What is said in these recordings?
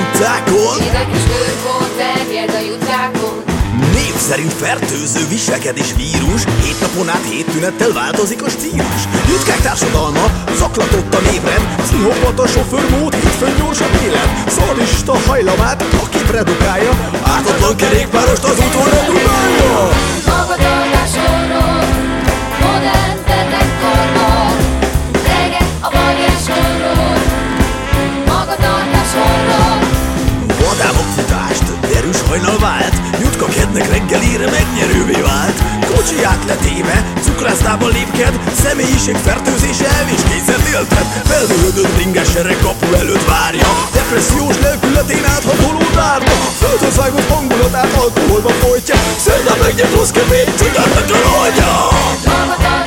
utákon Hideg és őrkó terjed a jutákon. Név fertőző viselkedés vírus Hét napon át hét tünettel változik a stílus. Jutkák társadalma, zaklatott a névrend Pszichopata sofőrmód, hétfőn gyorsabb élet Szadista hajlamát, aki redukálja Ártatlan kerékpárost az úton redukálja Magatartás átletéve, cukrásztában lépked Személyiség fertőzése elvés kényszert élted Felhődött bringes sereg kapu előtt várja Depressziós lelkületén áthatoló dárba Földhöz vágott hangulatát alkoholba folytja Szerdán megnyert rossz kevét, csodáltatlan oldja Magatartásról,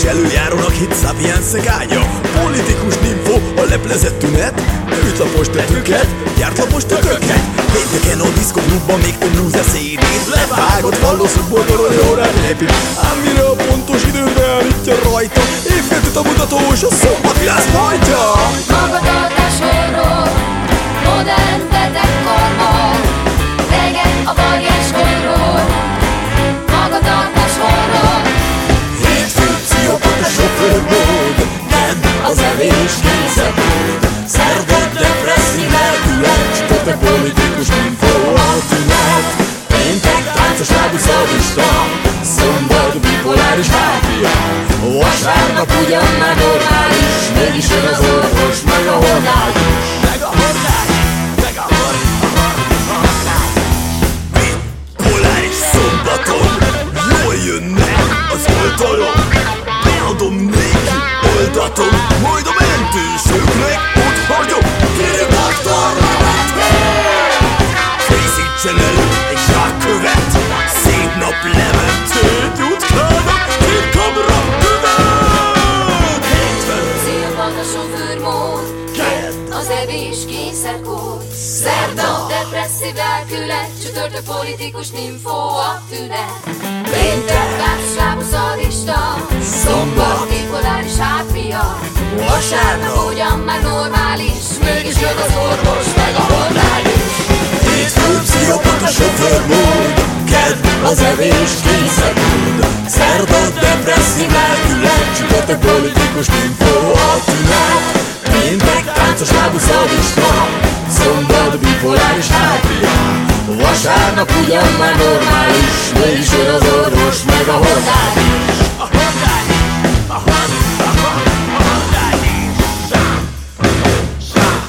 Hangos előjárónak hit sapiensek ágya Politikus ninfo, a leplezett tünet. Ütlapos tetőket, gyártlapos tököket Pénteken a diszkoklubban még több lúzer szédét Levágott. Vallószukból torony órát lepít Ám a pontos időt beállítja rajta. Évféltőt a mutatós, a szombatvilász folytja Magatartásról, Szombat bipoláris hátia Vasárnap ugyan már normális Mégis jön az orvos meg a hordály kényszerkód Szerda depresszív elkület, csütörtök politikus ninfó a tünet. Péntek társaságú szarista, szombat bipoláris hátria. Vasárnap. Ugyan már normális, mégis jön az orvos meg a hordály is. Hétfő pszichopata sofőrmód Kedd az evés bipoláris hátria Vasárnap ugyan már normális Mégis jön az orvos meg a hordály is. A hordály is A hordály is Sá